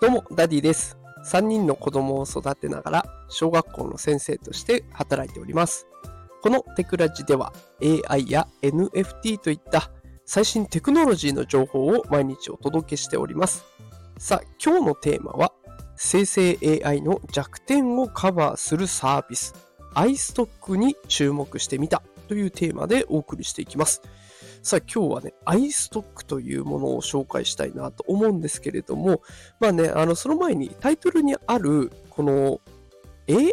どうも、ダディです。3人の子供を育てながら、小学校の先生として働いております。このテクラジでは、AI や NFT といった最新テクノロジーの情報を毎日お届けしております。さあ、今日のテーマは、生成 AI の弱点をカバーするサービス、iStock に注目してみたというテーマでお送りしていきます。さあ今日はね、iStock というものを紹介したいなと思うんですけれども、まあね、あの、その前にタイトルにある、この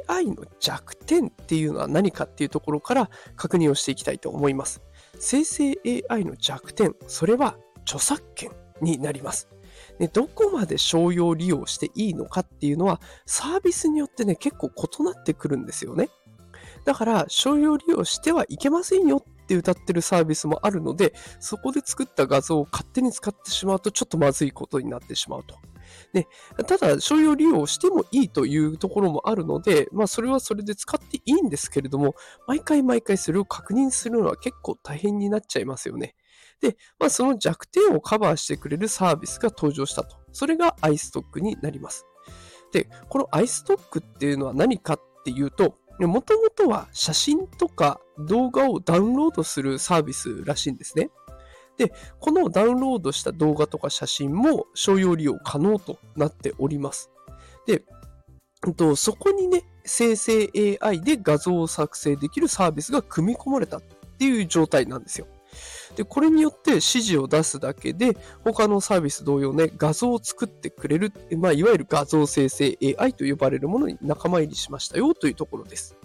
AI の弱点っていうのは何かっていうところから確認をしていきたいと思います。生成 AI の弱点、それは著作権になります。ね、どこまで商用利用していいのかっていうのはサービスによってね、結構異なってくるんですよね。だから、商用利用してはいけませんよって歌ってるサービスもあるので、そこで作った画像を勝手に使ってしまうとちょっとまずいことになってしまうと。ね、ただ、商用利用してもいいというところもあるので、まあ、それはそれで使っていいんですけれども、毎回毎回それを確認するのは結構大変になっちゃいますよね。で、まあ、その弱点をカバーしてくれるサービスが登場したと。それが iStock になります。で、この iStock っていうのは何かっていうと、もともとは写真とか動画をダウンロードするサービスらしいんですね。で、このダウンロードした動画とか写真も商用利用可能となっております。で、そこにね、生成 AI で画像を作成できるサービスが組み込まれたっていう状態なんですよ。で、これによって指示を出すだけで、他のサービス同様ね、画像を作ってくれる、まあ、いわゆる画像生成 AI と呼ばれるものに仲間入りしましたよというところです。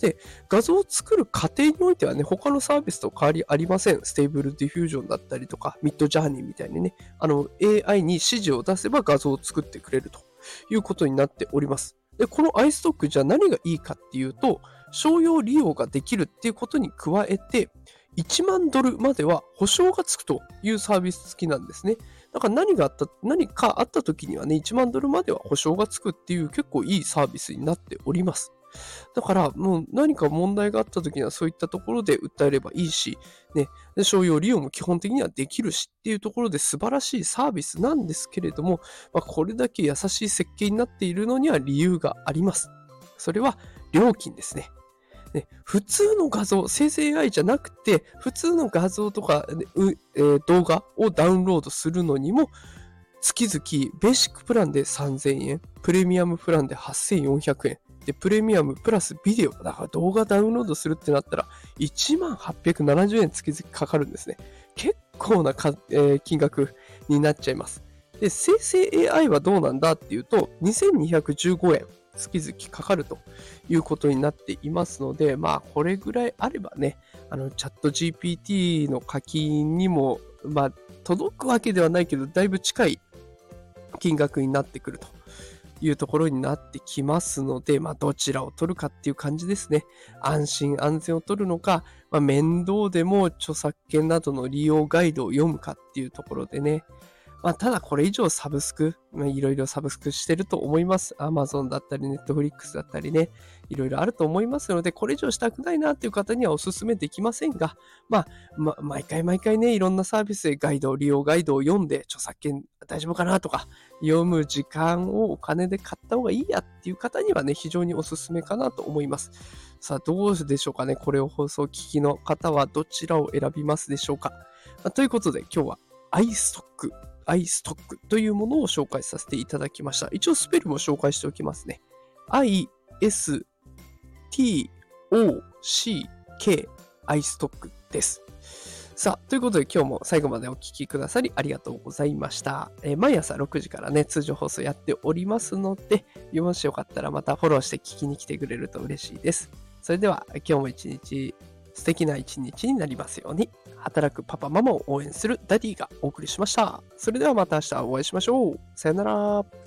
で、画像を作る過程においてはね、他のサービスと変わりありません。 Stable Diffusion だったりとか、 Midjourney みたいにね、あの、AI に指示を出せば画像を作ってくれるということになっております。で、この iStock じゃ何がいいかっていうと、商用利用ができるっていうことに加えて、1万ドルまでは保証がつくというサービス付きなんですね。だから何があった、何かあった時にはね、1万ドルまでは保証がつくっていう結構いいサービスになっております。だからもう何か問題があった時にはそういったところで訴えればいいし、ね、商用利用も基本的にはできるしっていうところで素晴らしいサービスなんですけれども、まあ、これだけ優しい設計になっているのには理由があります。それは料金ですね。ね、普通の画像、生成 AI じゃなくて、普通の画像とか、えー、動画をダウンロードするのにも、月々ベーシックプランで3000円、プレミアムプランで8400円、で、プレミアムプラスビデオ、だから動画ダウンロードするってなったら、1870円月々かかるんですね。結構な、えー、金額になっちゃいます。で、生成 AI はどうなんだっていうと、2215円。月々かかるということになっていますので、まあ、これぐらいあればね、あの、チャット GPT の課金にも、まあ、届くわけではないけど、だいぶ近い金額になってくるというところになってきますので、まあ、どちらを取るかっていう感じですね。安心安全を取るのか、まあ、面倒でも著作権などの利用ガイドを読むかっていうところでね、まあ、ただこれ以上サブスク、まあ、いろいろサブスクしてると思います。Amazon だったり、Netflix だったりね、いろいろあると思いますので、これ以上したくないなっていう方にはお勧めできませんが、まあ、ま毎回毎回ね、いろんなサービスでガイド、利用ガイドを読んで、著作権大丈夫かなとか、読む時間をお金で買った方がいいやっていう方にはね、非常におすすめかなと思います。さあ、どうでしょうかね。これを放送聞きの方はどちらを選びますでしょうか。まあ、ということで、今日は iStock iStock というものを紹介させていただきました。一応スペルも紹介しておきますね。i, s, t, o, c, k, iStock です。さあ、ということで今日も最後までお聴きくださりありがとうございました。えー、毎朝6時からね、通常放送やっておりますので、もしよかったらまたフォローして聞きに来てくれると嬉しいです。それでは今日も一日素敵な一日になりますように。働くパパママを応援するダディがお送りしました。それではまた明日お会いしましょう。さよなら。